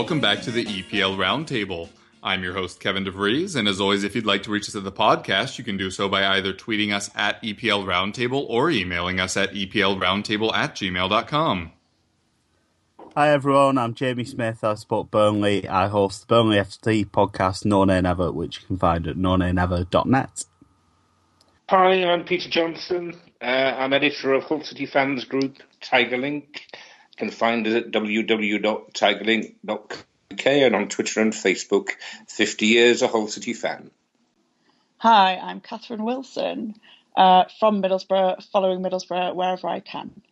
welcome back to the EPL Roundtable. I'm your host, Kevin DeVries, and as always, if you'd like to reach us at the podcast, you can do so by either tweeting us at EPL Roundtable or emailing us at EPLRoundtable at gmail.com. Hi everyone, I'm Jamie Smith. I support Burnley. I host the Burnley FC podcast No Nay Never, which you can find at nonaynever.net. Hi, I'm Peter Johnson. Uh, I'm editor of Hull City Fans Group Tigerlink. You can find us at www.tigerlink.uk and on Twitter and Facebook. 50 years a Hull City fan. Hi, I'm Catherine Wilson uh, from Middlesbrough, following Middlesbrough wherever I can.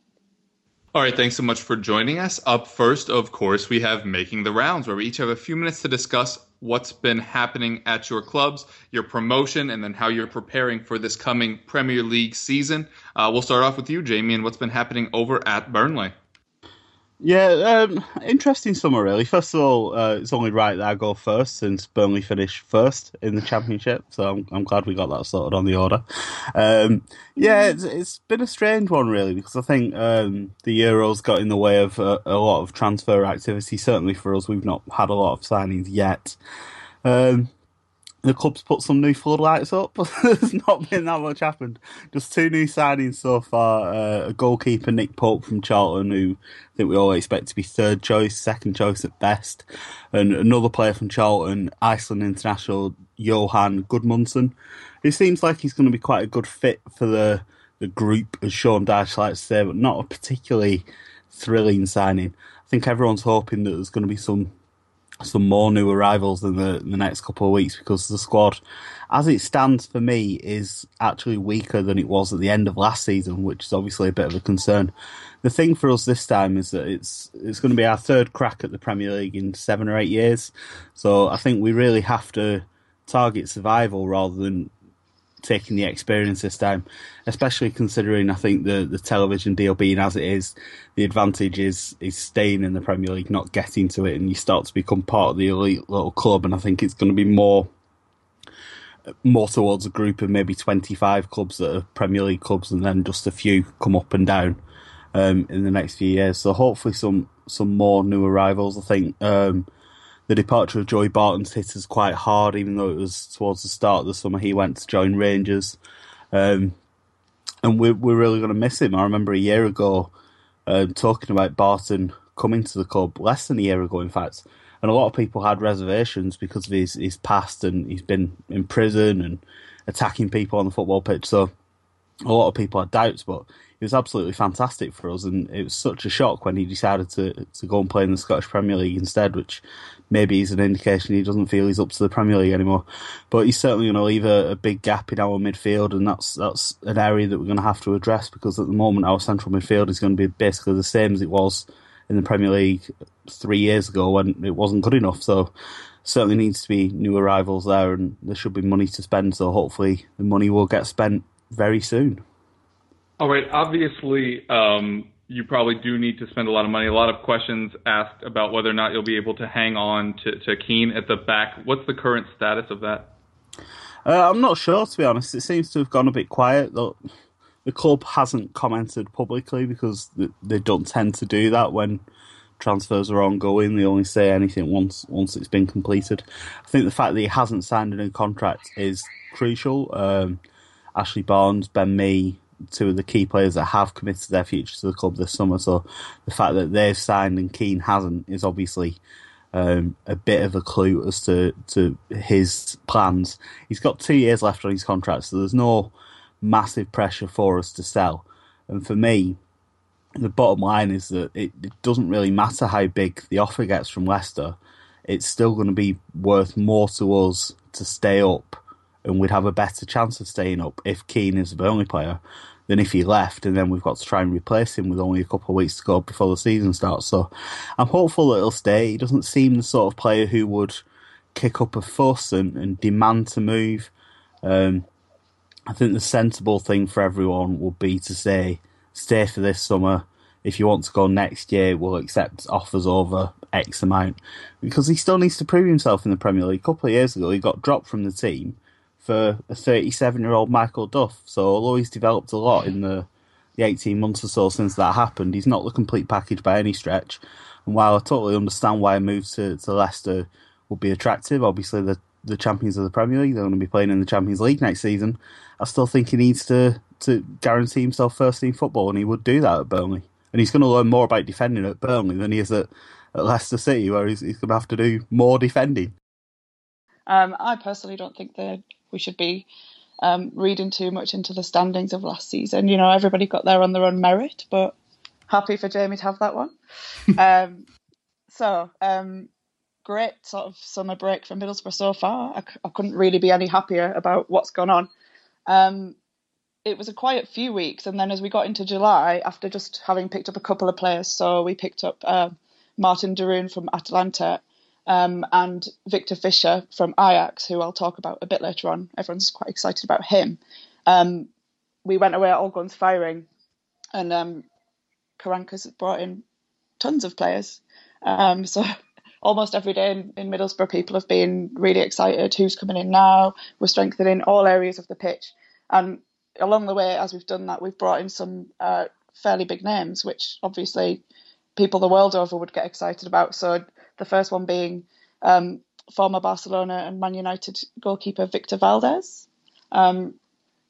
All right, thanks so much for joining us. Up first, of course, we have Making the Rounds, where we each have a few minutes to discuss what's been happening at your clubs, your promotion, and then how you're preparing for this coming Premier League season. Uh, we'll start off with you, Jamie, and what's been happening over at Burnley. Yeah, um, interesting summer really. First of all, uh, it's only right that I go first since Burnley finished first in the championship, so I'm, I'm glad we got that sorted on the order. Um, yeah, it's, it's been a strange one really because I think um, the Euros got in the way of a, a, lot of transfer activity. Certainly for us, we've not had a lot of signings yet. Um, the club's put some new floodlights up. But there's not been that much happened. Just two new signings so far. Uh, a goalkeeper, Nick Pope from Charlton, who I think we all expect to be third choice, second choice at best. And another player from Charlton, Iceland international, Johann Gudmundsson, who seems like he's going to be quite a good fit for the, the group, as Sean Dyche likes to say, but not a particularly thrilling signing. I think everyone's hoping that there's going to be some some more new arrivals in the, the next couple of weeks because the squad, as it stands for me, is actually weaker than it was at the end of last season, which is obviously a bit of a concern. The thing for us this time is that it's it's going to be our third crack at the Premier League in seven or eight years, so I think we really have to target survival rather than taking the experience this time, especially considering I think the, the television deal being as it is, the advantage is is staying in the Premier League, not getting to it, and you start to become part of the elite little club. And I think it's going to be more more towards a group of maybe 25 clubs that are Premier League clubs, and then just a few come up and down um, in the next few years. So hopefully some some more new arrivals. I think. Um, the departure of Joey Barton's hit us quite hard, even though it was towards the start of the summer. He went to join Rangers, um, and we're we're really going to miss him. I remember a year ago uh, talking about Barton coming to the club, less than a year ago, in fact, and a lot of people had reservations because of his his past and he's been in prison and attacking people on the football pitch. So a lot of people had doubts, but he was absolutely fantastic for us, and it was such a shock when he decided to to go and play in the Scottish Premier League instead, which maybe is an indication he doesn't feel he's up to the Premier League anymore. But he's certainly going to leave a, a big gap in our midfield, and that's that's an area that we're going to have to address because at the moment our central midfield is going to be basically the same as it was in the Premier League three years ago when it wasn't good enough. So certainly needs to be new arrivals there, and there should be money to spend. So hopefully the money will get spent very soon. All right. Obviously, um, you probably do need to spend a lot of money. A lot of questions asked about whether or not you'll be able to hang on to, to Keane at the back. What's the current status of that? Uh, I'm not sure, to be honest. It seems to have gone a bit quiet. The, the club hasn't commented publicly because they don't tend to do that when transfers are ongoing. They only say anything once once it's been completed. I think the fact that he hasn't signed a new contract is crucial. Um, Ashley Barnes, Ben Mee, two of the key players that have committed their future to the club this summer. So the fact that they've signed and Keane hasn't is obviously um, a bit of a clue as to, to his plans. He's got two years left on his contract, so there's no massive pressure for us to sell. And for me, the bottom line is that it, it doesn't really matter how big the offer gets from Leicester. It's still going to be worth more to us to stay up and we'd have a better chance of staying up if Keane is the only player than if he left, and then we've got to try and replace him with only a couple of weeks to go before the season starts. So I'm hopeful that he'll stay. He doesn't seem the sort of player who would kick up a fuss and, and demand to move. Um, I think the sensible thing for everyone would be to say, stay for this summer. If you want to go next year, we'll accept offers over X amount because he still needs to prove himself in the Premier League. A couple of years ago, he got dropped from the team for a 37 year old Michael Duff. So although he's developed a lot in the the 18 months or so since that happened, he's not the complete package by any stretch. And while I totally understand why a move to, to Leicester would be attractive, obviously the the champions of the Premier League, they're going to be playing in the Champions League next season. I still think he needs to to guarantee himself first team football, and he would do that at Burnley. And he's going to learn more about defending at Burnley than he is at, at Leicester City, where he's, he's going to have to do more defending. Um, I personally don't think that we should be um, reading too much into the standings of last season. You know, everybody got there on their own merit, but happy for Jamie to have that one. um, so, um, great sort of summer break for Middlesbrough so far. I, I couldn't really be any happier about what's gone on. Um, it was a quiet few weeks, and then as we got into July, after just having picked up a couple of players, so we picked up uh, Marten de Roon from Atalanta um, and Viktor Fischer from Ajax, who I'll talk about a bit later on. Everyone's quite excited about him. Um, we went away all guns firing, and um, Karanka's brought in tons of players. Um, so almost every day in, in Middlesbrough, people have been really excited. Who's coming in now? We're strengthening all areas of the pitch, and along the way, as we've done that, we've brought in some uh, fairly big names, which obviously people the world over would get excited about. So the first one being um, former Barcelona and Man United goalkeeper Victor Valdés, um,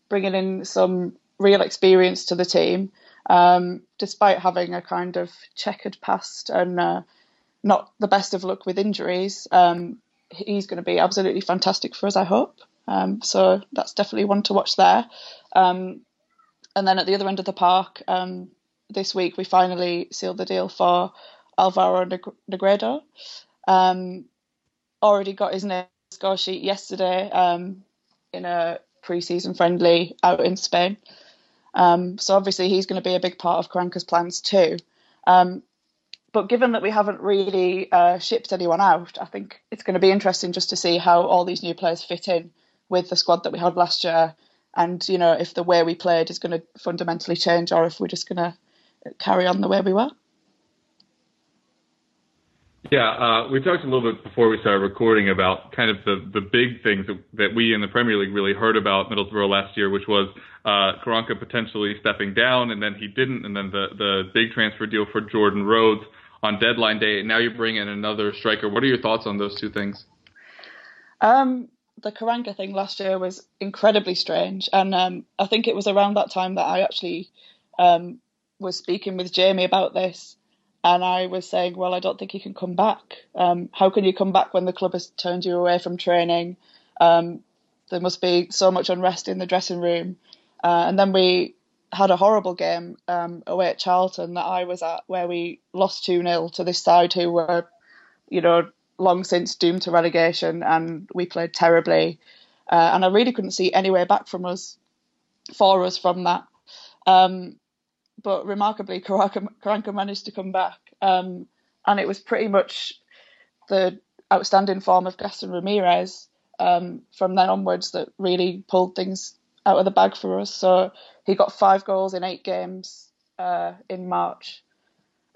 bringing in some real experience to the team, um, despite having a kind of checkered past and uh, not the best of luck with injuries. Um, he's going to be absolutely fantastic for us, I hope. Um, so that's definitely one to watch there. Um, and then at the other end of the park, this week we finally sealed the deal for Alvaro Negredo. Um, already got his name score sheet yesterday um, in a pre-season friendly out in Spain. Um, so obviously he's going to be a big part of Karanka's plans too. Um, but given that we haven't really uh, shipped anyone out, I think it's going to be interesting just to see how all these new players fit in with the squad that we had last year and you know if the way we played is going to fundamentally change or if we're just going to carry on the way we were. Yeah, uh, we talked a little bit before we started recording about kind of the, the big things that, that we in the Premier League really heard about Middlesbrough last year, which was uh, Karanka potentially stepping down, and then he didn't, and then the, the big transfer deal for Jordan Rhodes on deadline day, and now you bring in another striker. What are your thoughts on those two things? Um, the Karanka thing last year was incredibly strange, and um, I think it was around that time that I actually um, was speaking with Jamie about this, and I was saying, well, I don't think he can come back. Um, how can you come back when the club has turned you away from training? Um, there must be so much unrest in the dressing room, uh, and then we had a horrible game um, away at Charlton that I was at, where we lost two 0 to this side who were, you know long since doomed to relegation, and we played terribly. Uh, and I really couldn't see any way back from us, for us from that. Um, but remarkably, Karanka, managed to come back, um, and it was pretty much the outstanding form of Gaston Ramirez um, from then onwards that really pulled things out of the bag for us. So he got five goals in eight games uh, in March,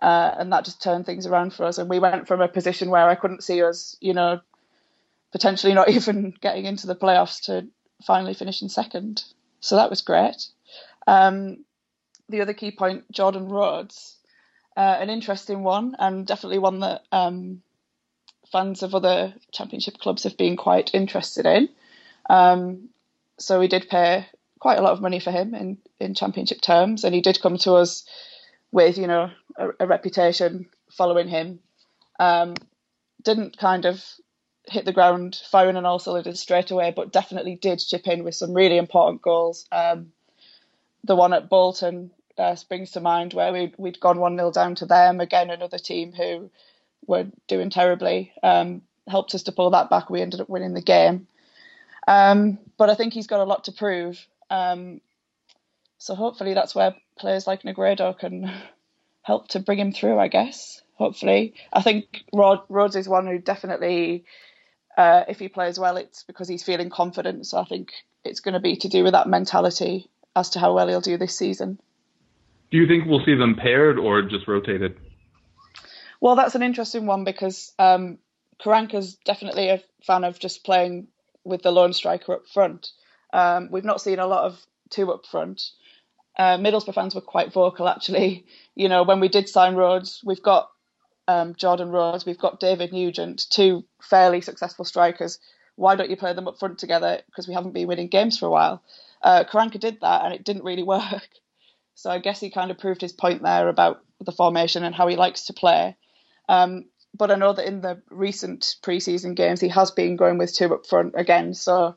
uh, and that just turned things around for us. And we went from a position where I couldn't see us, you know, potentially not even getting into the playoffs to finally finishing second. So that was great. Um, the other key point, Jordan Rhodes, uh, an interesting one, and definitely one that um, fans of other championship clubs have been quite interested in. Um, so we did pay quite a lot of money for him in, in championship terms, and he did come to us with you know a, a reputation following him. Um, didn't kind of hit the ground firing on all cylinders straight away, but definitely did chip in with some really important goals. Um, the one at Bolton uh, springs to mind where we'd, we'd gone 1 0 down to them. Again, another team who were doing terribly. Um, helped us to pull that back. We ended up winning the game. Um, but I think he's got a lot to prove. Um, so hopefully that's where players like Negredo can help to bring him through, I guess. Hopefully. I think Rod, Rhodes is one who definitely, uh, if he plays well, it's because he's feeling confident. So I think it's going to be to do with that mentality as to how well he'll do this season. Do you think we'll see them paired or just rotated? Well, that's an interesting one because um, Karanka's definitely a fan of just playing with the lone striker up front. Um, we've not seen a lot of two up front uh, Middlesbrough fans were quite vocal actually. You know, when we did sign Rhodes, we've got um, Jordan Rhodes, we've got David Nugent, two fairly successful strikers. Why don't you play them up front together? Because we haven't been winning games for a while. Uh, Karanka did that, and it didn't really work. So I guess he kind of proved his point there about the formation and how he likes to play. Um, but I know that in the recent preseason games, he has been going with two up front again. So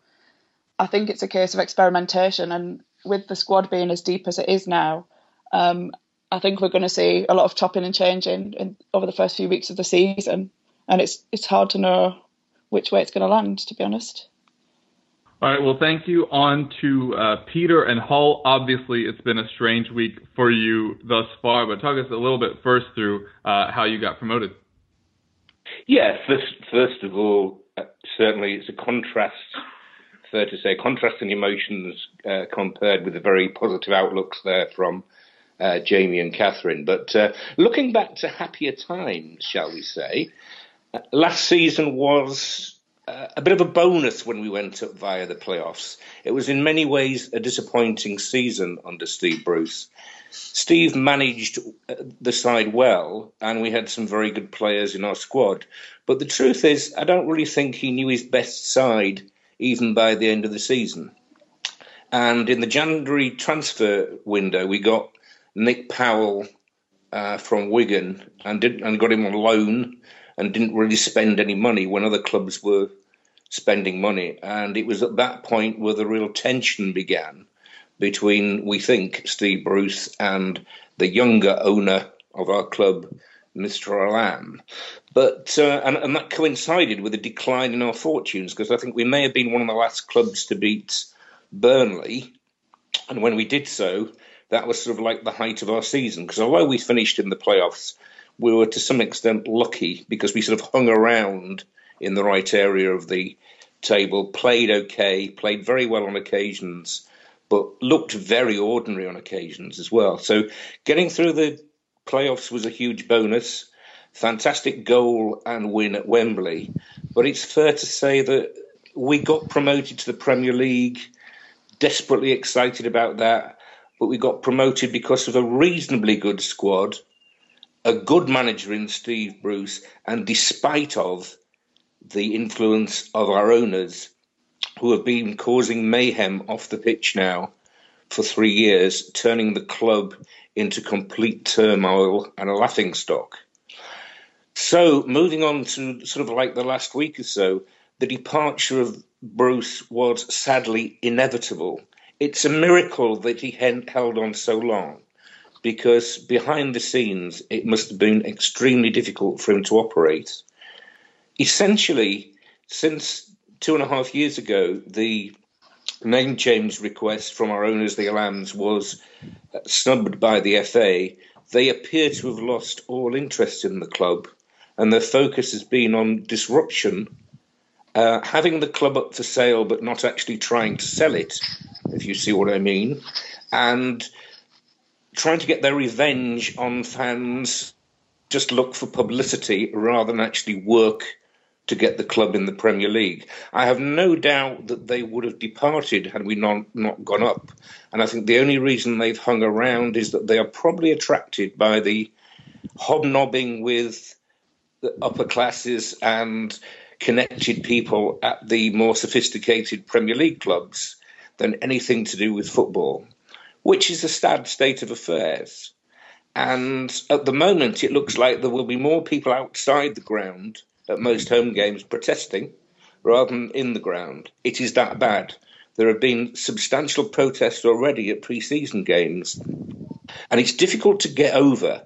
I think it's a case of experimentation. And with the squad being as deep as it is now, um, I think we're going to see a lot of chopping and changing in, over the first few weeks of the season. And it's it's hard to know which way it's going to land, to be honest. All right. Well, thank you. On to uh, Peter and Hull. Obviously, it's been a strange week for you thus far, but talk us a little bit first through uh, how you got promoted. Yeah, first, first of all, uh, certainly it's a contrast, fair to say, contrast in emotions uh, compared with the very positive outlooks there from uh, Jamie and Catherine. But uh, looking back to happier times, shall we say, last season was a bit of a bonus when we went up via the playoffs. It was in many ways a disappointing season under Steve Bruce. Steve managed uh, the side well, and we had some very good players in our squad. But the truth is, I don't really think he knew his best side even by the end of the season. And in the January transfer window, we got Nick Powell uh, from Wigan and did and got him on loan and didn't really spend any money when other clubs were spending money. And it was at that point where the real tension began between, we think, Steve Bruce and the younger owner of our club, Mr. Allam. But uh, and, and that coincided with a decline in our fortunes because I think we may have been one of the last clubs to beat Burnley, and when we did so, that was sort of like the height of our season. Because although we finished in the playoffs, we were to some extent lucky because we sort of hung around in the right area of the table, played okay, played very well on occasions, but looked very ordinary on occasions as well. So getting through the playoffs was a huge bonus. Fantastic goal and win at Wembley. But it's fair to say that we got promoted to the Premier League, desperately excited about that. But we got promoted because of a reasonably good squad, a good manager in Steve Bruce, and despite of the influence of our owners who have been causing mayhem off the pitch now for three years, turning the club into complete turmoil and a laughing stock. So, moving on to sort of like the last week or so, the departure of Bruce was sadly inevitable. It's a miracle that he held on so long because behind the scenes it must have been extremely difficult for him to operate. Essentially, since two and a half years ago, the name change request from our owners, the Allams, was snubbed by the FA. They appear to have lost all interest in the club, and their focus has been on disruption, uh, having the club up for sale but not actually trying to sell it, if you see what I mean, and trying to get their revenge on fans, just look for publicity rather than actually work to get the club in the Premier League. I have no doubt that they would have departed had we not, not gone up. And I think the only reason they've hung around is that they are probably attracted by the hobnobbing with the upper classes and connected people at the more sophisticated Premier League clubs than anything to do with football, which is a sad state of affairs. And at the moment, it looks like there will be more people outside the ground at most home games protesting rather than in the ground. It is that bad. There have been substantial protests already at pre season games, and it's difficult to get over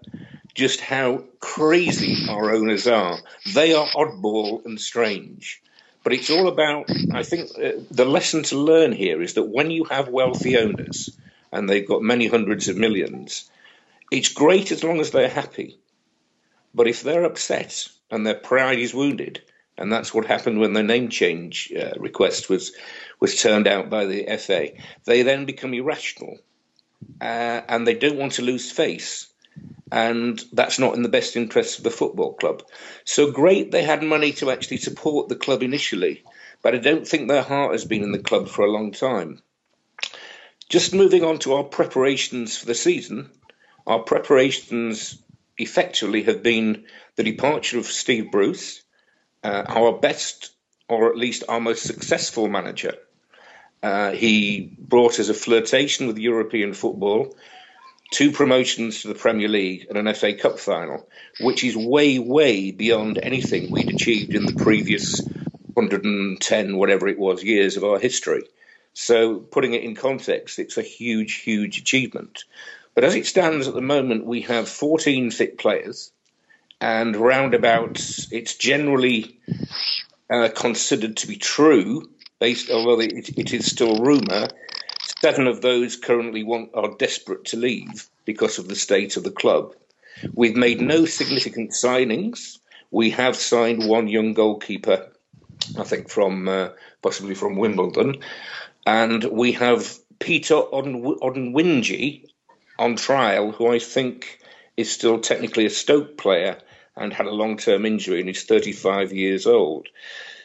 just how crazy our owners are. They are oddball and strange. But it's all about, I think, uh, the lesson to learn here is that when you have wealthy owners, and they've got many hundreds of millions, it's great as long as they're happy. But if they're upset and their pride is wounded, and that's what happened when the name change uh, request was was turned out by the FA, they then become irrational, uh, and they don't want to lose face. And that's not in the best interests of the football club. So great they had money to actually support the club initially, but I don't think their heart has been in the club for a long time. Just moving on to our preparations for the season, our preparations effectively have been the departure of Steve Bruce, uh, our best or at least our most successful manager. Uh, he brought us a flirtation with European football, two promotions to the Premier League, and an FA Cup final, which is way, way beyond anything we'd achieved in the previous 110, whatever it was, years of our history. So, putting it in context, it's a huge, huge achievement. But as it stands at the moment, we have 14 fit players, and roundabouts, it's generally uh, considered to be true, based although it, it is still rumour. Seven of those currently want, are desperate to leave because of the state of the club. We've made no significant signings. We have signed one young goalkeeper, I think from uh, possibly from Wimbledon, and we have Peter Odemwingie on trial, who I think is still technically a Stoke player and had a long term injury and is 35 years old.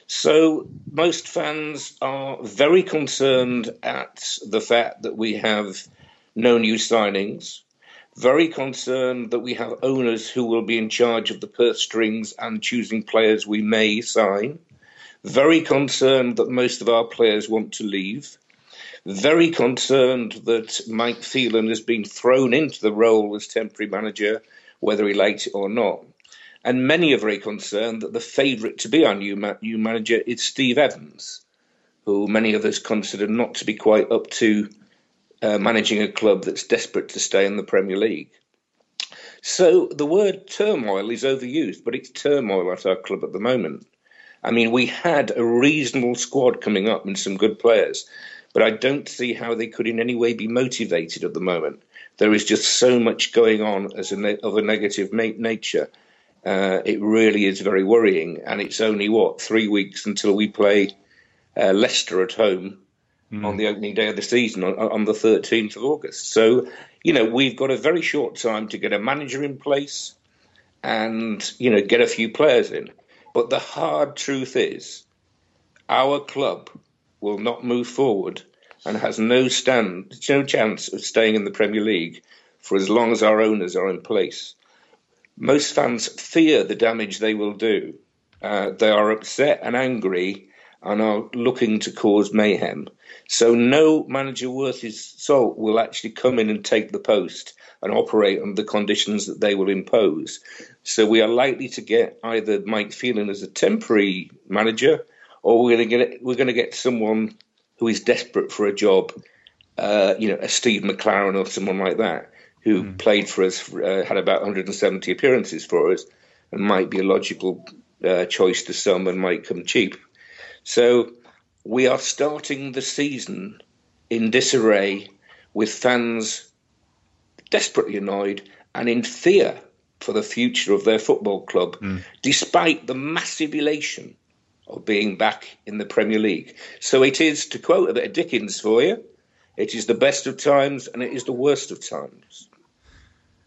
So most fans are very concerned at the fact that we have no new signings, very concerned that we have owners who will be in charge of the purse strings and choosing players we may sign, very concerned that most of our players want to leave, very concerned that Mike Phelan has been thrown into the role as temporary manager, whether he likes it or not and many are very concerned that the favourite to be our new, ma- new manager is Steve Evans, who many others consider not to be quite up to uh, managing a club that's desperate to stay in the Premier League. So the word turmoil is overused, but it's turmoil at our club at the moment. I mean, we had a reasonable squad coming up and some good players, but I don't see how they could in any way be motivated at the moment. There is just so much going on as a ne- of a negative nature uh, it really is very worrying. And it's only what three weeks until we play uh, Leicester at home mm. on the opening day of the season on, on, the 13th of August. So you know we've got a very short time to get a manager in place and you know get a few players in. But the hard truth is, our club will not move forward and has no stand, no chance of staying in the Premier League for as long as our owners are in place most fans fear the damage they will do. Uh, they are upset and angry and are looking to cause mayhem. So no manager worth his salt will actually come in and take the post and operate under the conditions that they will impose. So we are likely to get either Mike Phelan as a temporary manager, or we're going to get we're going to get someone who is desperate for a job, uh, you know, a Steve McClaren or someone like that who mm. played for us, uh, had about 170 appearances for us, and might be a logical uh, choice to some and might come cheap. So we are starting the season in disarray with fans desperately annoyed and in fear for the future of their football club, mm. despite the massive elation of being back in the Premier League. So it is, to quote a bit of Dickens for you, it is the best of times and it is the worst of times.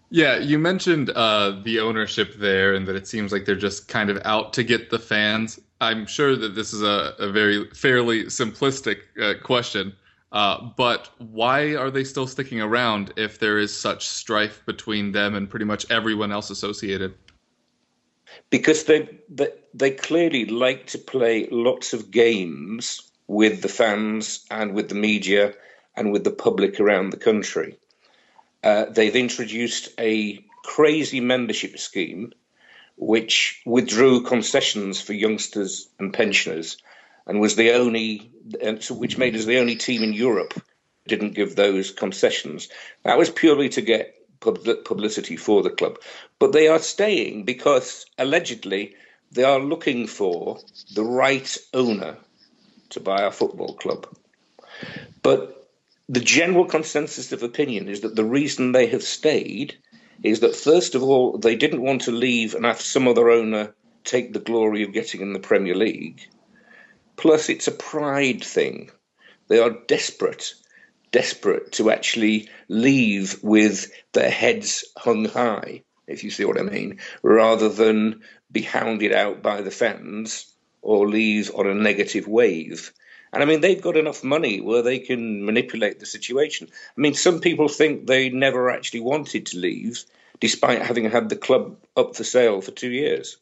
Yeah, you mentioned uh, the ownership there and that it seems like they're just kind of out to get the fans. I'm sure that this is a, a very fairly simplistic uh, question, uh, but why are they still sticking around if there is such strife between them and pretty much everyone else associated? Because they, they, they clearly like to play lots of games with the fans and with the media and with the public around the country. Uh, they've introduced a crazy membership scheme which withdrew concessions for youngsters and pensioners and was the only, uh, which made us the only team in Europe didn't give those concessions. That was purely to get publicity for the club. But they are staying because allegedly they are looking for the right owner to buy our football club. But the general consensus of opinion is that the reason they have stayed is that first of all they didn't want to leave and have some other owner take the glory of getting in the Premier League. Plus, it's a pride thing. They are desperate, desperate to actually leave with their heads hung high, if you see what I mean, rather than be hounded out by the fans or leave on a negative wave. And I mean, they've got enough money where they can manipulate the situation. I mean, some people think they never actually wanted to leave despite having had the club up for sale for two years,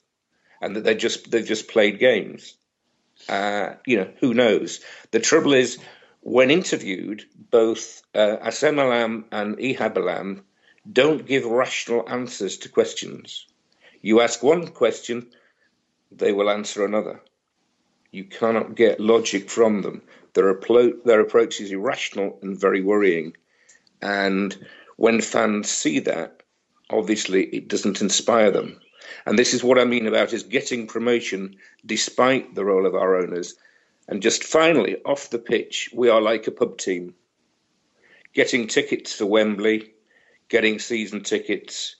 and that they just they've just played games. Uh, you know, who knows? The trouble is, when interviewed, both uh, Assem Allam and Ihab Allam don't give rational answers to questions. You ask one question, they will answer another. You cannot get logic from them. Their, their approach is irrational and very worrying. And when fans see that, obviously it doesn't inspire them. And this is what I mean about is getting promotion despite the role of our owners. And just finally, off the pitch, we are like a pub team. Getting tickets for Wembley, getting season tickets,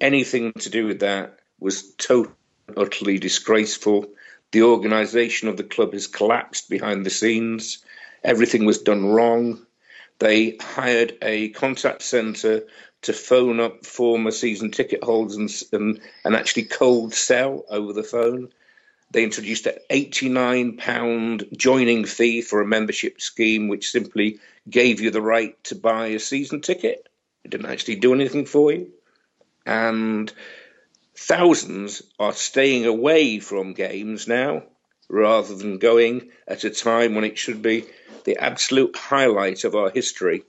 anything to do with that was totally, utterly disgraceful. The organisation of the club has collapsed behind the scenes. Everything was done wrong. They hired a contact centre to phone up former season ticket holders and, and, and actually cold sell over the phone. They introduced an £89 joining fee for a membership scheme, which simply gave you the right to buy a season ticket. It didn't actually do anything for you. And thousands are staying away from games now rather than going at a time when it should be the absolute highlight of our history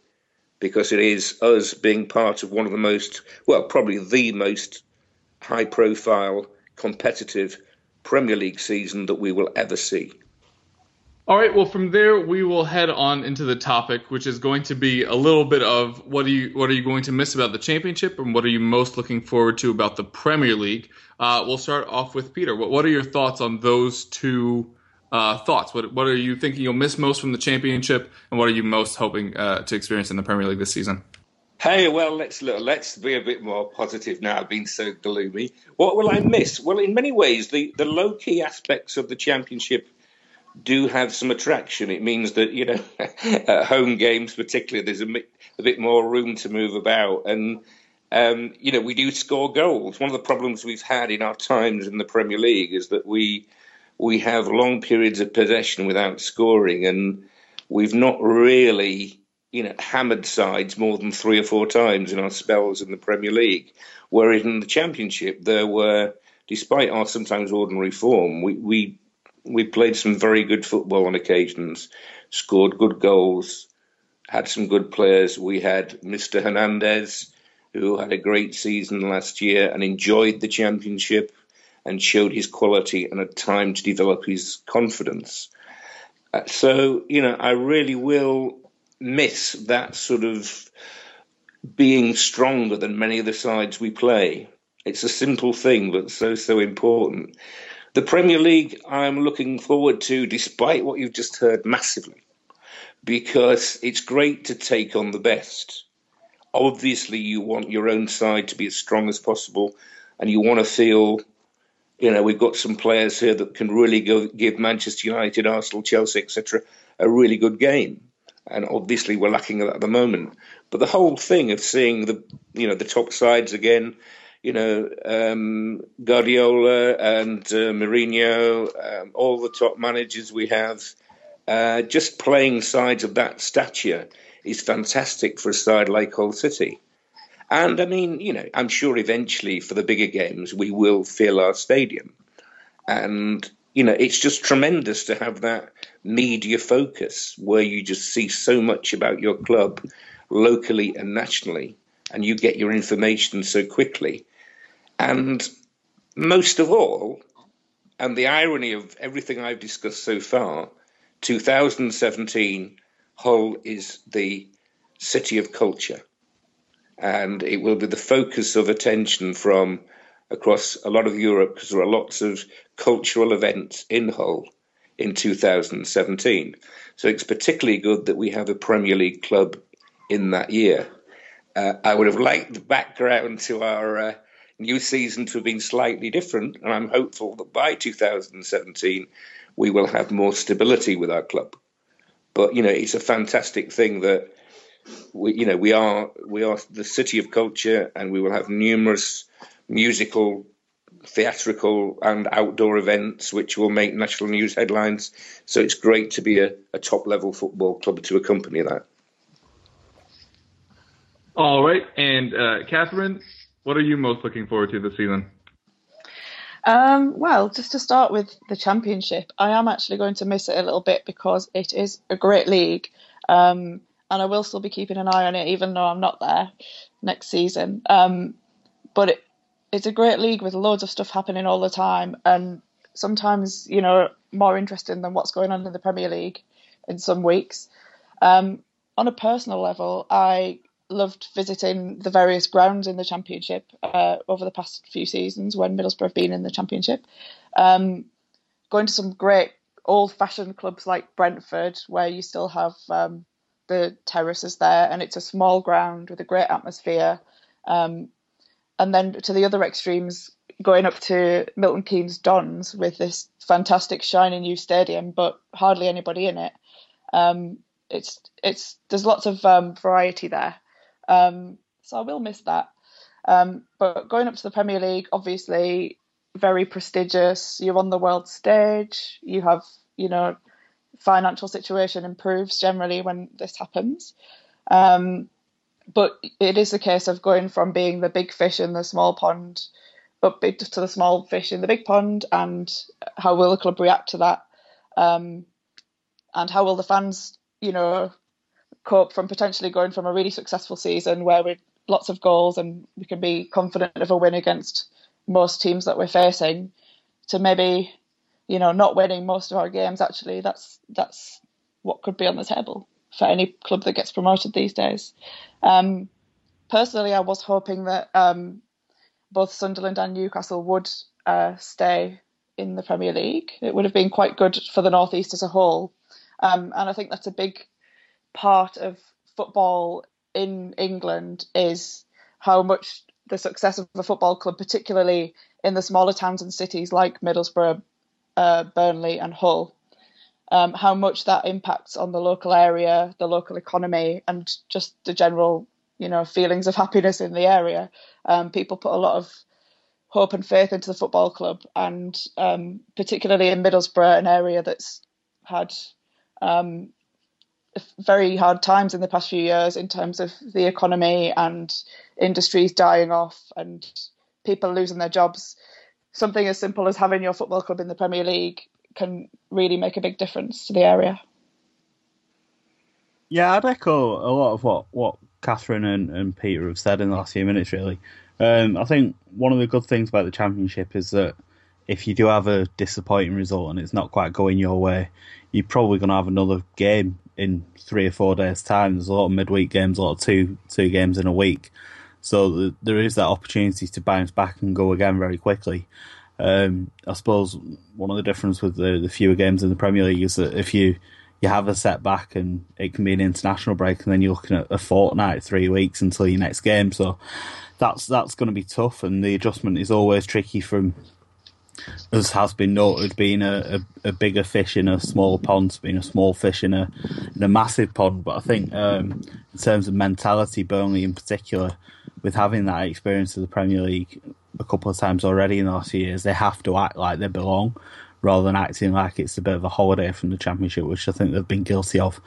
because it is us being part of one of the most, well, probably the most high profile, competitive Premier League season that we will ever see. All right. Well, from there we will head on into the topic, which is going to be a little bit of what are you what are you going to miss about the championship, and what are you most looking forward to about the Premier League. Uh, we'll start off with Peter. What what are your thoughts on those two uh, thoughts? What what are you thinking you'll miss most from the championship, and what are you most hoping uh, to experience in the Premier League this season? Hey, well, let's look, let's be a bit more positive now. I've been so gloomy. What will I miss? Well, in many ways, the, the low key aspects of the championship do have some attraction. It means that you know at home games, particularly, there's a, a bit more room to move about, and um, you know we do score goals. One of the problems we've had in our times in the Premier League is that we we have long periods of possession without scoring, and we've not really you know hammered sides more than three or four times in our spells in the Premier League. Whereas in the Championship, there were, despite our sometimes ordinary form, we, we we played some very good football on occasions, scored good goals, had some good players. We had Mr. Hernandez, who had a great season last year and enjoyed the championship and showed his quality and had time to develop his confidence. Uh, so, you know, I really will miss that sort of being stronger than many of the sides we play. It's a simple thing, but so, so important. The Premier League, I'm looking forward to, despite what you've just heard, massively, because it's great to take on the best. Obviously, you want your own side to be as strong as possible, and you want to feel, you know, we've got some players here that can really go give Manchester United, Arsenal, Chelsea, etc., a really good game. And obviously, we're lacking that at the moment. But the whole thing of seeing the, you know, the top sides again, you know, um, Guardiola and uh, Mourinho, um, all the top managers we have, uh, just playing sides of that stature is fantastic for a side like Hull City. And I mean, you know, I'm sure eventually for the bigger games we will fill our stadium. And, you know, it's just tremendous to have that media focus where you just see so much about your club locally and nationally and you get your information so quickly. And most of all, and the irony of everything I've discussed so far, 2017, Hull is the city of culture. And it will be the focus of attention from across a lot of Europe because there are lots of cultural events in Hull in 2017. So it's particularly good that we have a Premier League club in that year. Uh, I would have liked the background to our uh, new season to have been slightly different, and I'm hopeful that by 2017 we will have more stability with our club. But you know, it's a fantastic thing that we, you know, we are we are the city of culture, and we will have numerous musical, theatrical, and outdoor events which will make national news headlines. So it's great to be a, a top level football club to accompany that. All right, and uh, Catherine, what are you most looking forward to this season? Um, well, just to start with the championship, I am actually going to miss it a little bit because it is a great league, um, and I will still be keeping an eye on it, even though I'm not there next season. Um, but it, it's a great league with loads of stuff happening all the time, and sometimes you know more interesting than what's going on in the Premier League in some weeks. Um, on a personal level, I loved visiting the various grounds in the championship uh, over the past few seasons when Middlesbrough have been in the championship. Um, going to some great old-fashioned clubs like Brentford, where you still have um, the terraces there, and it's a small ground with a great atmosphere. Um, and then to the other extremes, going up to Milton Keynes Dons with this fantastic shiny new stadium, but hardly anybody in it. Um, it's it's there's lots of um, variety there, um, so I will miss that. Um, but going up to the Premier League, obviously, very prestigious. You're on the world stage. You have you know financial situation improves generally when this happens. Um, but it is a case of going from being the big fish in the small pond up to the small fish in the big pond, and how will the club react to that? Um, and how will the fans, you know, cope from potentially going from a really successful season where we lots of goals and we can be confident of a win against most teams that we're facing to maybe, you know, not winning most of our games. Actually, that's that's what could be on the table for any club that gets promoted these days. Um, personally, I was hoping that um, both Sunderland and Newcastle would uh, stay in the Premier League. It would have been quite good for the Northeast as a whole. Um, and I think that's a big part of football in England is how much the success of a football club, particularly in the smaller towns and cities like Middlesbrough, uh, Burnley, and Hull, um, how much that impacts on the local area, the local economy, and just the general, you know, feelings of happiness in the area. Um, people put a lot of hope and faith into the football club, and um, particularly in Middlesbrough, an area that's had um, very hard times in the past few years in terms of the economy and industries dying off and people losing their jobs. Something as simple as having your football club in the Premier League can really make a big difference to the area. Yeah, I'd echo a lot of what, what Catherine and, and Peter have said in the last few minutes, really. Um, I think one of the good things about the Championship is that if you do have a disappointing result and it's not quite going your way, you're probably going to have another game in three or four days' time. There's a lot of midweek games, a lot of two two games in a week, so there is that opportunity to bounce back and go again very quickly. Um, I suppose one of the difference with the, the fewer games in the Premier League is that if you you have a setback and it can be an international break, and then you're looking at a fortnight, three weeks until your next game. So that's that's going to be tough, and the adjustment is always tricky from. As has been noted, being a, a, a bigger fish in a small pond, being a small fish in a in a massive pond. But I think um, in terms of mentality, Burnley in particular, with having that experience of the Premier League, a couple of times already in the last years, they have to act like they belong rather than acting like it's a bit of a holiday from the Championship, which I think they've been guilty of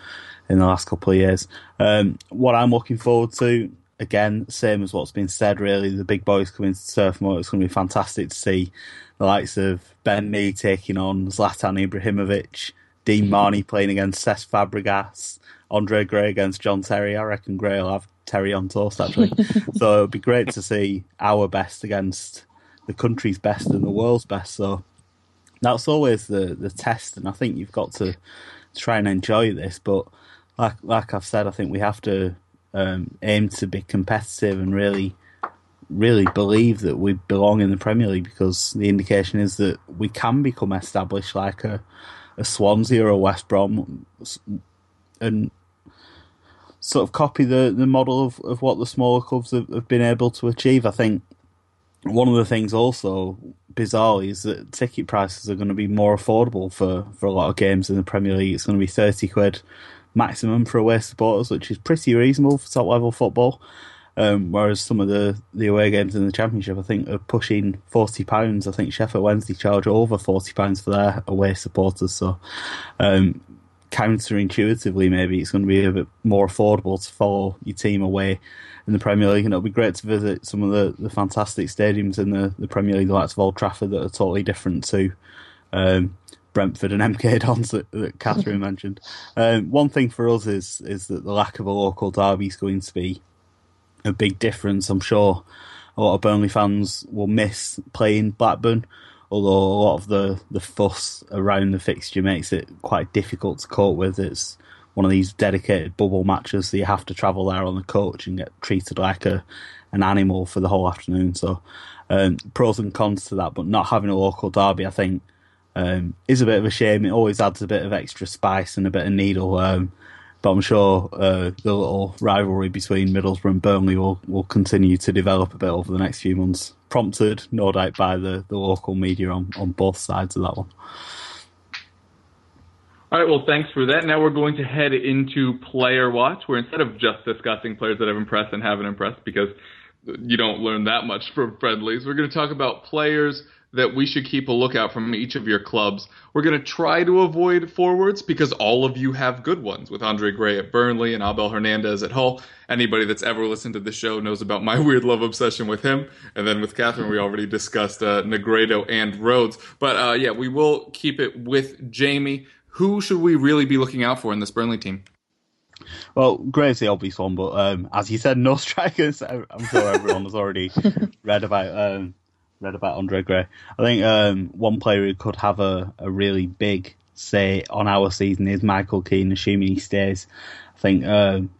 in the last couple of years. Um, what I'm looking forward to, again, same as what's been said, really, the big boys coming to Turf Moor. It's going to be fantastic to see the likes of Ben Mee taking on Zlatan Ibrahimovic, Dean Marney playing against Cesc Fabregas, Andre Gray against John Terry. I reckon Gray will have Terry on toast actually. so it'd be great to see our best against the country's best and the world's best. So that's always the the test, and I think you've got to try and enjoy this. But like like I've said, I think we have to um, aim to be competitive and really really believe that we belong in the Premier League because the indication is that we can become established like a a Swansea or a West Brom and sort of copy the, the model of, of what the smaller clubs have, have been able to achieve. I think one of the things also bizarrely is that ticket prices are going to be more affordable for, for a lot of games in the Premier League. It's going to be 30 quid maximum for away supporters, which is pretty reasonable for top level football. Um, whereas some of the, the away games in the Championship, I think, are pushing forty pounds. I think Sheffield Wednesday charge over forty pounds for their away supporters. So, um, counterintuitively, maybe it's going to be a bit more affordable to follow your team away in the Premier League, and it'll be great to visit some of the, the fantastic stadiums in the, the Premier League, like Old Trafford, that are totally different to um, Brentford and MK Dons that, that Catherine mentioned. Um, one thing for us is is that the lack of a local derby is going to be a big difference. I'm sure a lot of Burnley fans will miss playing Blackburn although a lot of the, the fuss around the fixture makes it quite difficult to cope with. It's one of these dedicated bubble matches, so you have to travel there on the coach and get treated like a an animal for the whole afternoon. So um, pros and cons to that, but not having a local derby, I think, um, is a bit of a shame. It always adds a bit of extra spice and a bit of needle. Um, but I'm sure uh, the little rivalry between Middlesbrough and Burnley will, will continue to develop a bit over the next few months prompted, no doubt, by the, the local media on, on both sides of that one. All right, well, thanks for that. Now we're going to head into player watch, where instead of just discussing players that have impressed and haven't impressed, because you don't learn that much from friendlies, we're going to talk about players that we should keep a lookout from each of your clubs. We're going to try to avoid forwards because all of you have good ones with Andre Gray at Burnley and Abel Hernandez at Hull. Anybody that's ever listened to the show knows about my weird love obsession with him. And then with Catherine, we already discussed uh, Negredo and Rhodes. But uh, yeah, we will keep it with Jamie. Who should we really be looking out for in this Burnley team? Well, Gray's the obvious one, but um, as you said, no strikers. I'm sure everyone has already read about um, read about Andre Gray. I think um, one player who could have a, a really big say on our season is Michael Keane, assuming he stays. I think um,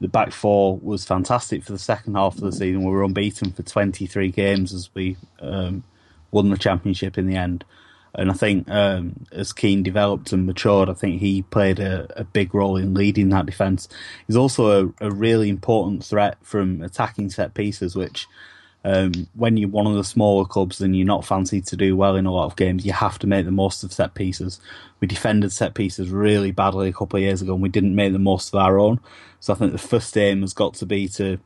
the back four was fantastic for the second half of the season. We were unbeaten for 23 games as we um, won the championship in the end. And I think um, as Keane developed and matured, I think he played a, a big role in leading that defence. He's also a, a, really important threat from attacking set pieces, which um, when you're one of the smaller clubs and you're not fancied to do well in a lot of games, you have to make the most of set pieces. We defended set pieces really badly a couple of years ago and we didn't make the most of our own. So I think the first aim has got to be to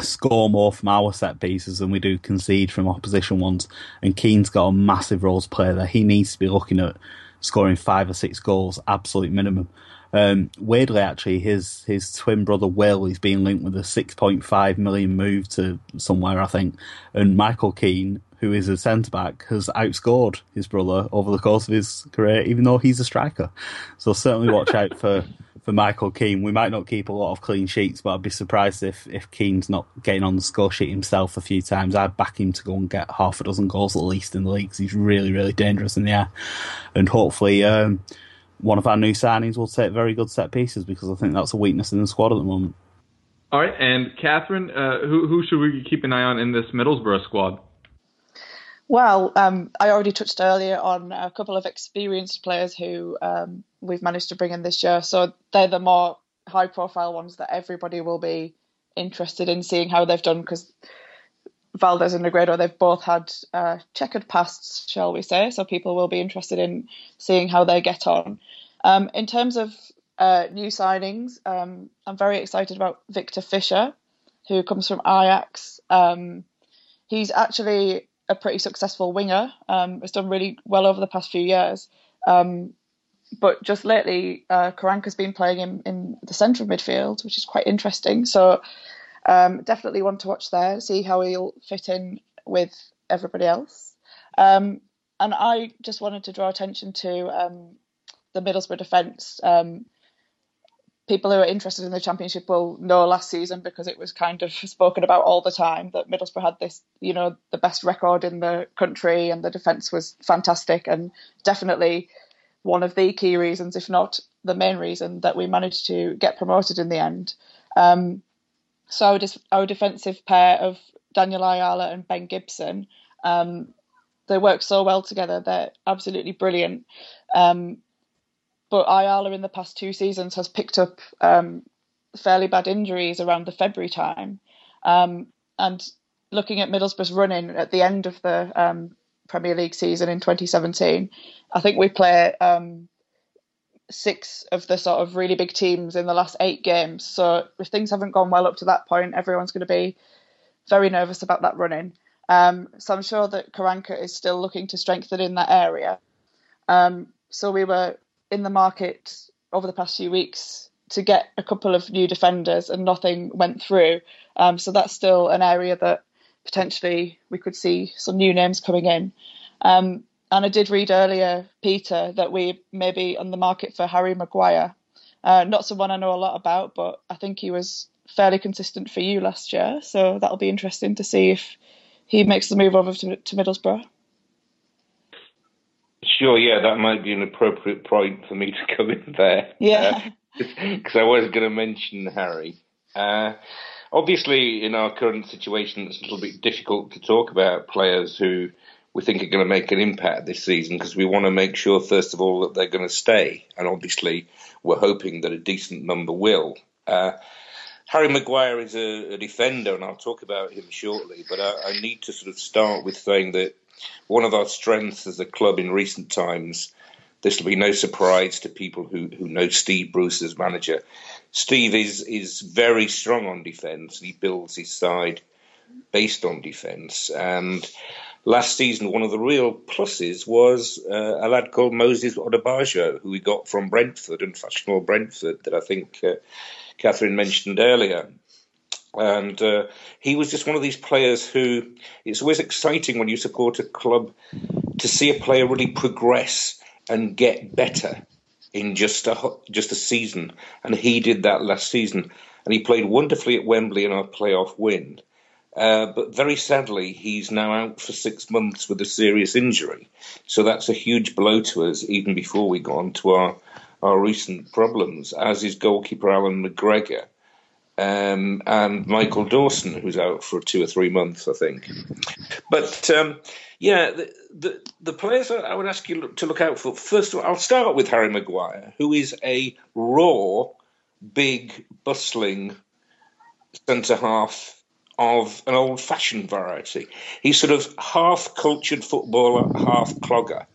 score more from our set pieces than we do concede from opposition ones. And Keane's got a massive role to play there. He needs to be looking at scoring five or six goals, absolute minimum. Um, weirdly, actually, his his twin brother Will is being linked with a 6.5 million move to somewhere, I think. And Michael Keane, who is a centre back, has outscored his brother over the course of his career, even though he's a striker. So certainly watch out for. For Michael Keane, we might not keep a lot of clean sheets, but I'd be surprised if, if Keane's not getting on the score sheet himself a few times. I'd back him to go and get half a dozen goals at least in the league because he's really, really dangerous in the air. And hopefully, um, one of our new signings will take very good set pieces because I think that's a weakness in the squad at the moment. All right, and Catherine, uh, who who should we keep an eye on in this Middlesbrough squad? Well, um, I already touched earlier on a couple of experienced players who um, we've managed to bring in this year. So they're the more high-profile ones that everybody will be interested in seeing how they've done because Valdés and Negredo, they've both had uh, checkered pasts, shall we say? So people will be interested in seeing how they get on. Um, in terms of uh, new signings, um, I'm very excited about Viktor Fischer, who comes from Ajax. Um, he's actually a pretty successful winger. Um, has done really well over the past few years. Um, but just lately, uh, Karanka's been playing in, in the centre of midfield, which is quite interesting. So um, definitely one to watch there, see how he'll fit in with everybody else. Um, and I just wanted to draw attention to um, the Middlesbrough defence. Um, people who are interested in the championship will know last season because it was kind of spoken about all the time that Middlesbrough had this, you know, the best record in the country and the defence was fantastic and definitely one of the key reasons, if not the main reason, that we managed to get promoted in the end. Um, so our, our defensive pair of Daniel Ayala and Ben Gibson, um, they work so well together. They're absolutely brilliant. Um, but Ayala in the past two seasons has picked up um, fairly bad injuries around the February time. Um, and looking at Middlesbrough's running at the end of the um, Premier League season in 2017, I think we play um, six of the sort of really big teams in the last eight games. So if things haven't gone well up to that point, everyone's going to be very nervous about that running. Um, so I'm sure that Karanka is still looking to strengthen in that area. Um, so we were in the market over the past few weeks to get a couple of new defenders, and nothing went through. Um, so that's still an area that potentially we could see some new names coming in. Um, and I did read earlier, Peter, that we may be on the market for Harry Maguire. Uh, not someone I know a lot about, but I think he was fairly consistent for you last year. So that'll be interesting to see if he makes the move over to, to Middlesbrough. Sure, yeah, that might be an appropriate point for me to come in there. Yeah. Because uh, I was going to mention Harry. Uh, obviously, in our current situation, it's a little bit difficult to talk about players who we think are going to make an impact this season because we want to make sure, first of all, that they're going to stay. And obviously, we're hoping that a decent number will. Uh, Harry Maguire is a, a, defender, and I'll talk about him shortly. But I, I, need to sort of start with saying that one of our strengths as a club in recent times, this will be no surprise to people who, who know Steve Bruce as manager. Steve is is very strong on defence. He builds his side based on defence, and last season, one of the real pluses was uh, a lad called Moses Odubajo, who we got from Brentford and fashionable Brentford, that I think uh, Catherine mentioned earlier. And uh, he was just one of these players who it's always exciting when you support a club to see a player really progress and get better in just a just a season. And he did that last season, and he played wonderfully at Wembley in our playoff win. Uh, but very sadly, he's now out for six months with a serious injury. So that's a huge blow to us, even before we go on to our, our recent problems, as is goalkeeper Allan McGregor. Um, and Michael Dawson, who's out for two or three months, I think. But um, yeah, the, the, the players I would ask you to look out for. First of all, I'll start with Harry Maguire, who is a raw, big, bustling centre half of an old fashioned variety. He's sort of half cultured footballer, half clogger.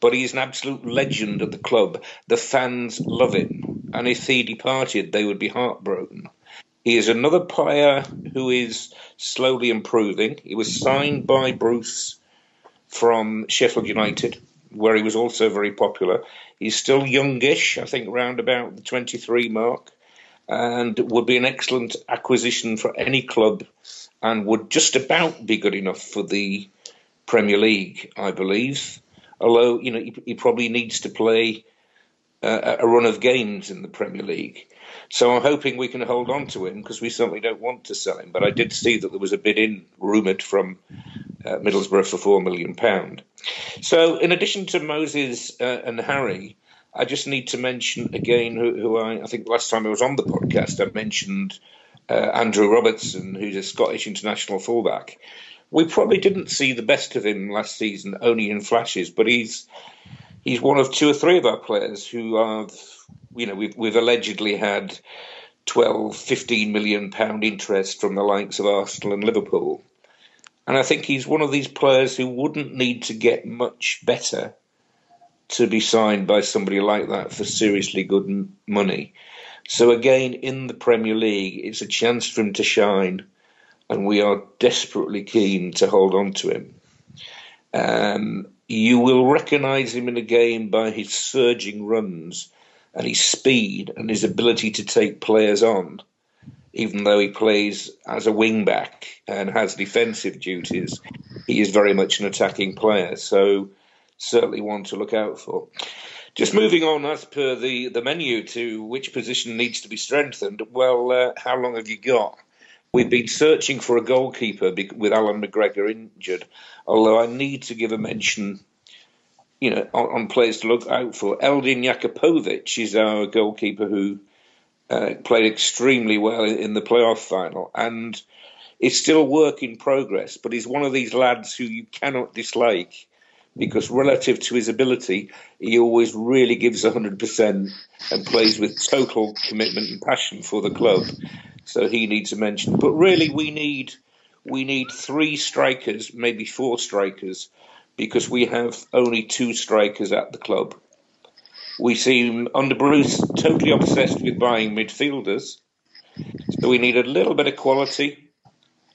But he's an absolute legend at the club. The fans love him. And if he departed, they would be heartbroken. He is another player who is slowly improving. He was signed by Bruce from Sheffield United, where he was also very popular. He's still youngish, I think, around about the 23 mark and would be an excellent acquisition for any club and would just about be good enough for the Premier League, I believe. Although, you know, he, he probably needs to play uh, a run of games in the Premier League. So I'm hoping we can hold on to him because we certainly don't want to sell him. But I did see that there was a bid in rumoured from uh, Middlesbrough for four million pound. So in addition to Moses uh, and Harry, I just need to mention again who, who I, I, think last time I was on the podcast, I mentioned uh, Andrew Robertson, who's a Scottish international fullback. We probably didn't see the best of him last season, only in flashes, but he's he's one of two or three of our players who are, you know, we've, we've allegedly had 12, 15 million pound interest from the likes of Arsenal and Liverpool. And I think he's one of these players who wouldn't need to get much better to be signed by somebody like that for seriously good money. So again, in the Premier League, it's a chance for him to shine, and we are desperately keen to hold on to him. Um, you will recognise him in a game by his surging runs and his speed and his ability to take players on, even though he plays as a wing back and has defensive duties. He is very much an attacking player. So certainly one to look out for. Just moving on as per the, the menu to which position needs to be strengthened. Well, uh, how long have you got? We've been searching for a goalkeeper with Allan McGregor injured, although I need to give a mention you know, on, on players to look out for. Eldin Jakupovic is our goalkeeper who uh, played extremely well in the playoff final and is still work in progress, but he's one of these lads who you cannot dislike because relative to his ability, he always really gives 100% and plays with total commitment and passion for the club. So he needs a mention. But really, we need we need three strikers, maybe four strikers, because we have only two strikers at the club. We seem under Bruce totally obsessed with buying midfielders, so we need a little bit of quality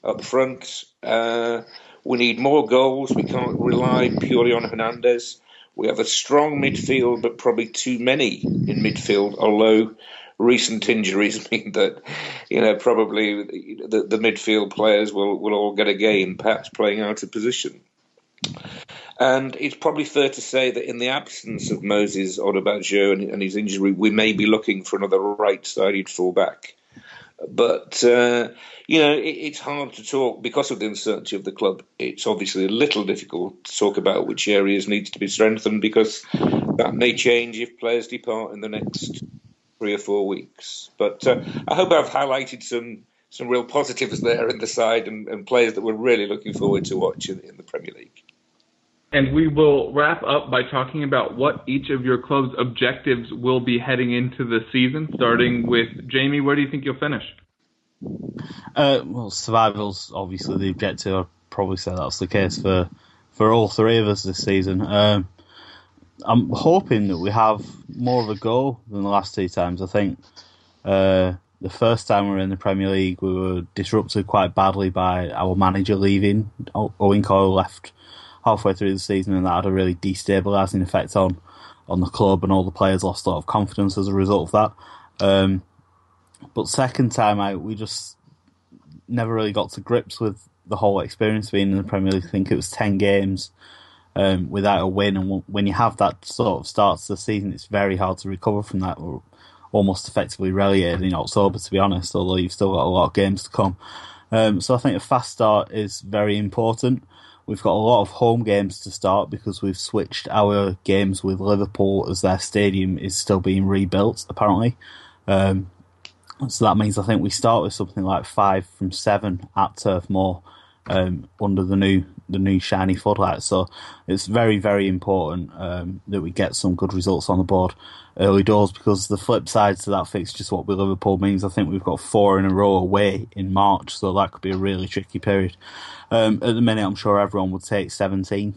up front. Uh, we need more goals. We can't rely purely on Hernandez. We have a strong midfield, but probably too many in midfield, although recent injuries mean that, you know, probably the, the midfield players will, will all get a game, perhaps playing out of position. And it's probably fair to say that in the absence of Moses Odubajo and, and his injury, we may be looking for another right-sided fullback. But uh, you know, it, it's hard to talk because of the uncertainty of the club. It's obviously a little difficult to talk about which areas needs to be strengthened because that may change if players depart in the next three or four weeks. But uh, I hope I've highlighted some some real positives there in the side and, and players that we're really looking forward to watching in the Premier League. And we will wrap up by talking about what each of your club's objectives will be heading into the season, starting with Jamie. Where do you think you'll finish? Uh, well, survival's obviously the objective. I'd probably say that's the case for, for all three of us this season. Um, I'm hoping that we have more of a goal than the last two times. I think uh, the first time we were in the Premier League, we were disrupted quite badly by our manager leaving. Owen Coyle left halfway through the season, and that had a really destabilising effect on on the club, and all the players lost a lot of confidence as a result of that. Um, but second time out, we just never really got to grips with the whole experience being in the Premier League. I think it was ten games um, without a win, and when you have that sort of start to the season, it's very hard to recover from that. We're almost effectively relegated in October, to be honest. Although you've still got a lot of games to come. Um, so I think a fast start is very important. We've got a lot of home games to start because we've switched our games with Liverpool as their stadium is still being rebuilt, apparently. Um, so that means I think we start with something like five from seven at Turf Moor um, under the new the new shiny floodlights. So it's very very important um, that we get some good results on the board early doors because the flip side to that fix just what Liverpool means I think we've got four in a row away in March, so that could be a really tricky period. Um, at the minute, I'm sure everyone would take 17th,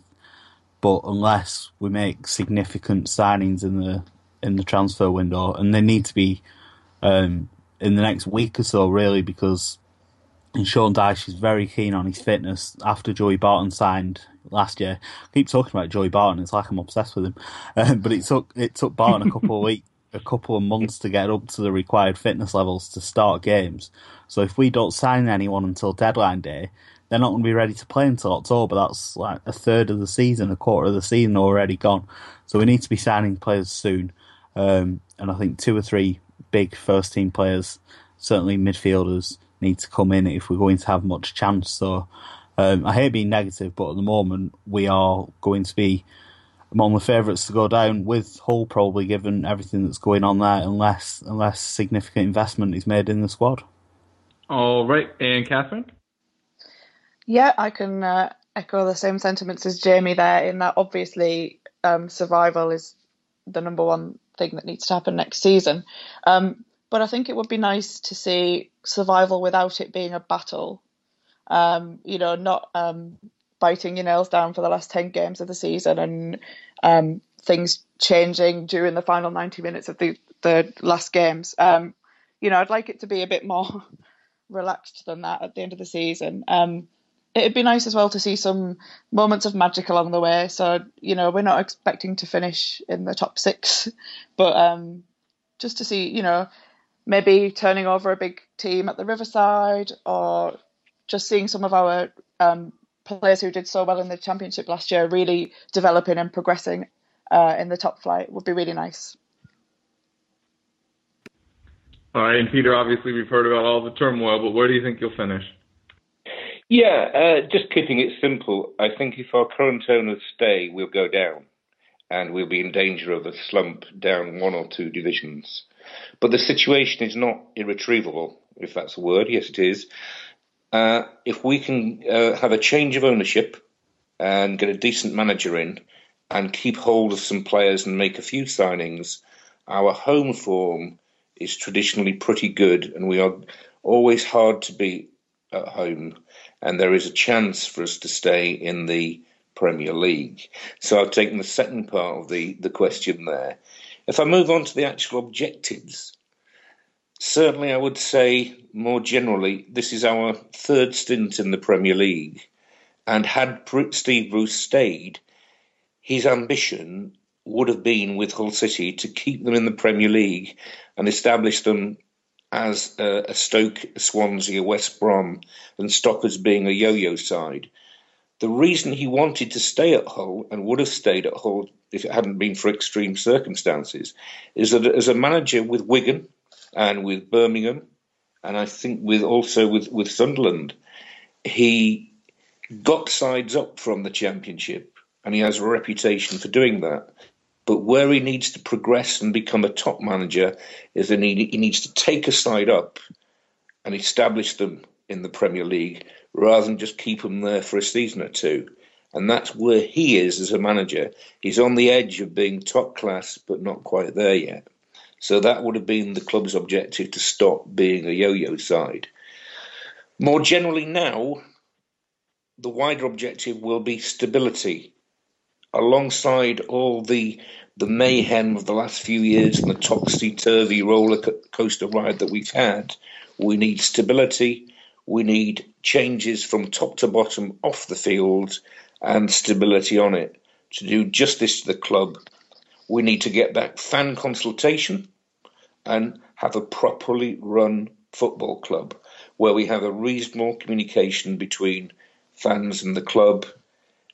but unless we make significant signings in the in the transfer window, and they need to be um, in the next week or so, really, because Sean Dyche is very keen on his fitness after Joey Barton signed last year. I keep talking about Joey Barton; it's like I'm obsessed with him. Um, but it took it took Barton a couple of weeks, a couple of months to get up to the required fitness levels to start games. So if we don't sign anyone until deadline day, they're not going to be ready to play until October. That's like a third of the season, a quarter of the season already gone. So we need to be signing players soon. Um, and I think two or three big first team players, certainly midfielders, need to come in if we're going to have much chance. So um, I hate being negative, but at the moment we are going to be among the favourites to go down with Hull probably given everything that's going on there unless unless significant investment is made in the squad. All right, and Catherine? Yeah, I can uh, echo the same sentiments as Jamie there. In that, obviously, um, survival is the number one thing that needs to happen next season. Um, but I think it would be nice to see survival without it being a battle. Um, you know, not um, biting your nails down for the last ten games of the season and um, things changing during the final ninety minutes of the the last games. Um, you know, I'd like it to be a bit more relaxed than that at the end of the season. Um, it'd be nice as well to see some moments of magic along the way. So you know, we're not expecting to finish in the top six, but um, just to see, you know, maybe turning over a big team at the Riverside, or just seeing some of our um, players who did so well in the championship last year really developing and progressing uh, in the top flight would be really nice. All right, and Peter, obviously we've heard about all the turmoil, but where do you think you'll finish? Yeah, uh, just keeping it simple. I think if our current owners stay, we'll go down, and we'll be in danger of a slump down one or two divisions. But the situation is not irretrievable, if that's a word. Yes, it is. Uh, if we can uh, have a change of ownership and get a decent manager in, and keep hold of some players and make a few signings, our home form is traditionally pretty good, and we are always hard to beat at home and there is a chance for us to stay in the Premier League. So I've taken the second part of the, the question there. If I move on to the actual objectives, certainly I would say more generally, this is our third stint in the Premier League. And had Steve Bruce stayed, his ambition would have been with Hull City to keep them in the Premier League and establish them as a, Stoke, Swansea, West Brom, and stop us being a yo-yo side. The reason he wanted to stay at Hull and would have stayed at Hull if it hadn't been for extreme circumstances is that as a manager with Wigan and with Birmingham, and I think with also with, with Sunderland, he got sides up from the Championship, and he has a reputation for doing that. But where he needs to progress and become a top manager is that he, he needs to take a side up and establish them in the Premier League rather than just keep them there for a season or two. And that's where he is as a manager. He's on the edge of being top class, but not quite there yet. So that would have been the club's objective to stop being a yo yo side. More generally, now, the wider objective will be stability alongside all the the mayhem of the last few years and the topsy turvy roller coaster ride that we've had, we need stability. We need changes from top to bottom off the field and stability on it. To do justice to the club, we need to get back fan consultation and have a properly run football club where we have a reasonable communication between fans and the club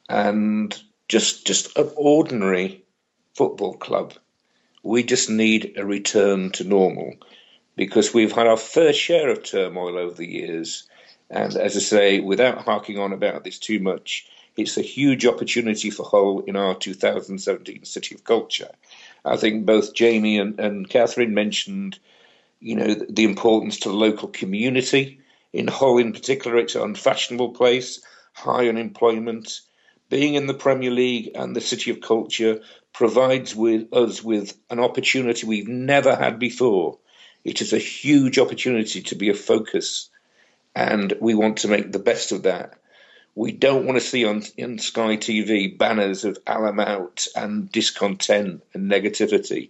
and just just an ordinary football club. We just need a return to normal because we've had our fair share of turmoil over the years. And as I say, without harking on about this too much, it's a huge opportunity for Hull in our 2017 City of Culture. I think both Jamie and, and Catherine mentioned, you know, the, the importance to the local community. In Hull, in particular, it's an unfashionable place, high unemployment, being in the Premier League and the City of Culture provides with us with an opportunity we've never had before. It is a huge opportunity to be a focus, and we want to make the best of that. We don't want to see on, on Sky TV banners of Allam out and discontent and negativity.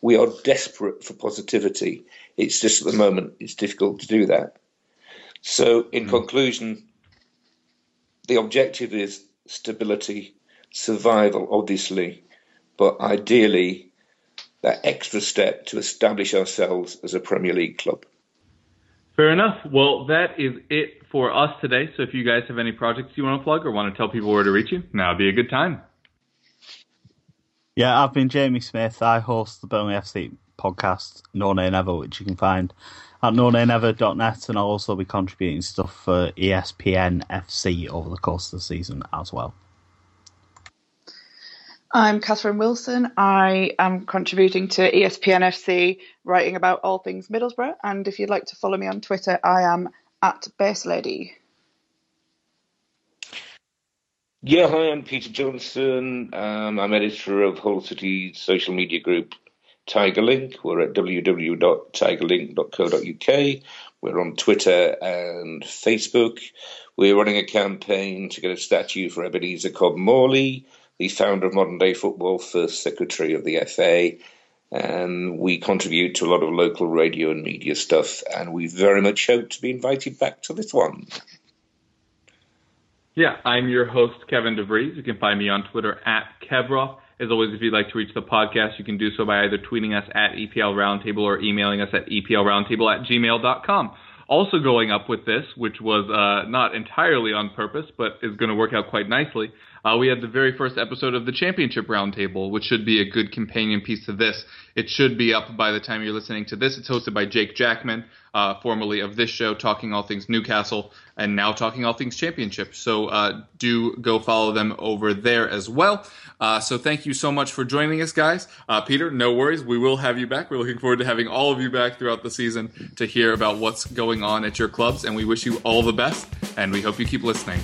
We are desperate for positivity. It's just at the moment it's difficult to do that. So, in mm. conclusion, the objective is stability, survival, obviously, but ideally that extra step to establish ourselves as a Premier League club. Fair enough. Well, that is it for us today. So if you guys have any projects you want to plug or want to tell people where to reach you, now would be a good time. Yeah, I've been Jamie Smith. I host the Burnley FC podcast, No Nay Never, which you can find at nonaynever.net, and I'll also be contributing stuff for ESPN FC over the course of the season as well. I'm Catherine Wilson. I am contributing to ESPN FC, writing about all things Middlesbrough. And if you'd like to follow me on Twitter, I am at Bass Lady. Yeah, hi, I'm Peter Johnson. Um, I'm editor of Hull City's social media group Tigerlink. We're at www.tigerlink.co.uk. We're on Twitter and Facebook. We're running a campaign to get a statue for Ebenezer Cobb Morley, the founder of modern day football, first secretary of the FA. And we contribute to a lot of local radio and media stuff. And we very much hope to be invited back to this one. Yeah, I'm your host, Kevin DeVries. You can find me on Twitter at Kevroff. As always, if you'd like to reach the podcast, you can do so by either tweeting us at EPL Roundtable or emailing us at EPLRoundtable at gmail.com. Also going up with this, which was uh, not entirely on purpose, but is going to work out quite nicely, uh, we had the very first episode of the Championship Roundtable, which should be a good companion piece to this. It should be up by the time you're listening to this. It's hosted by Jake Jackman, uh, formerly of this show, talking all things Newcastle, and now talking all things Championship. So uh, do go follow them over there as well. Uh, so thank you so much for joining us, guys. Uh, Peter, no worries. We will have you back. We're looking forward to having all of you back throughout the season to hear about what's going on at your clubs, and we wish you all the best, and we hope you keep listening.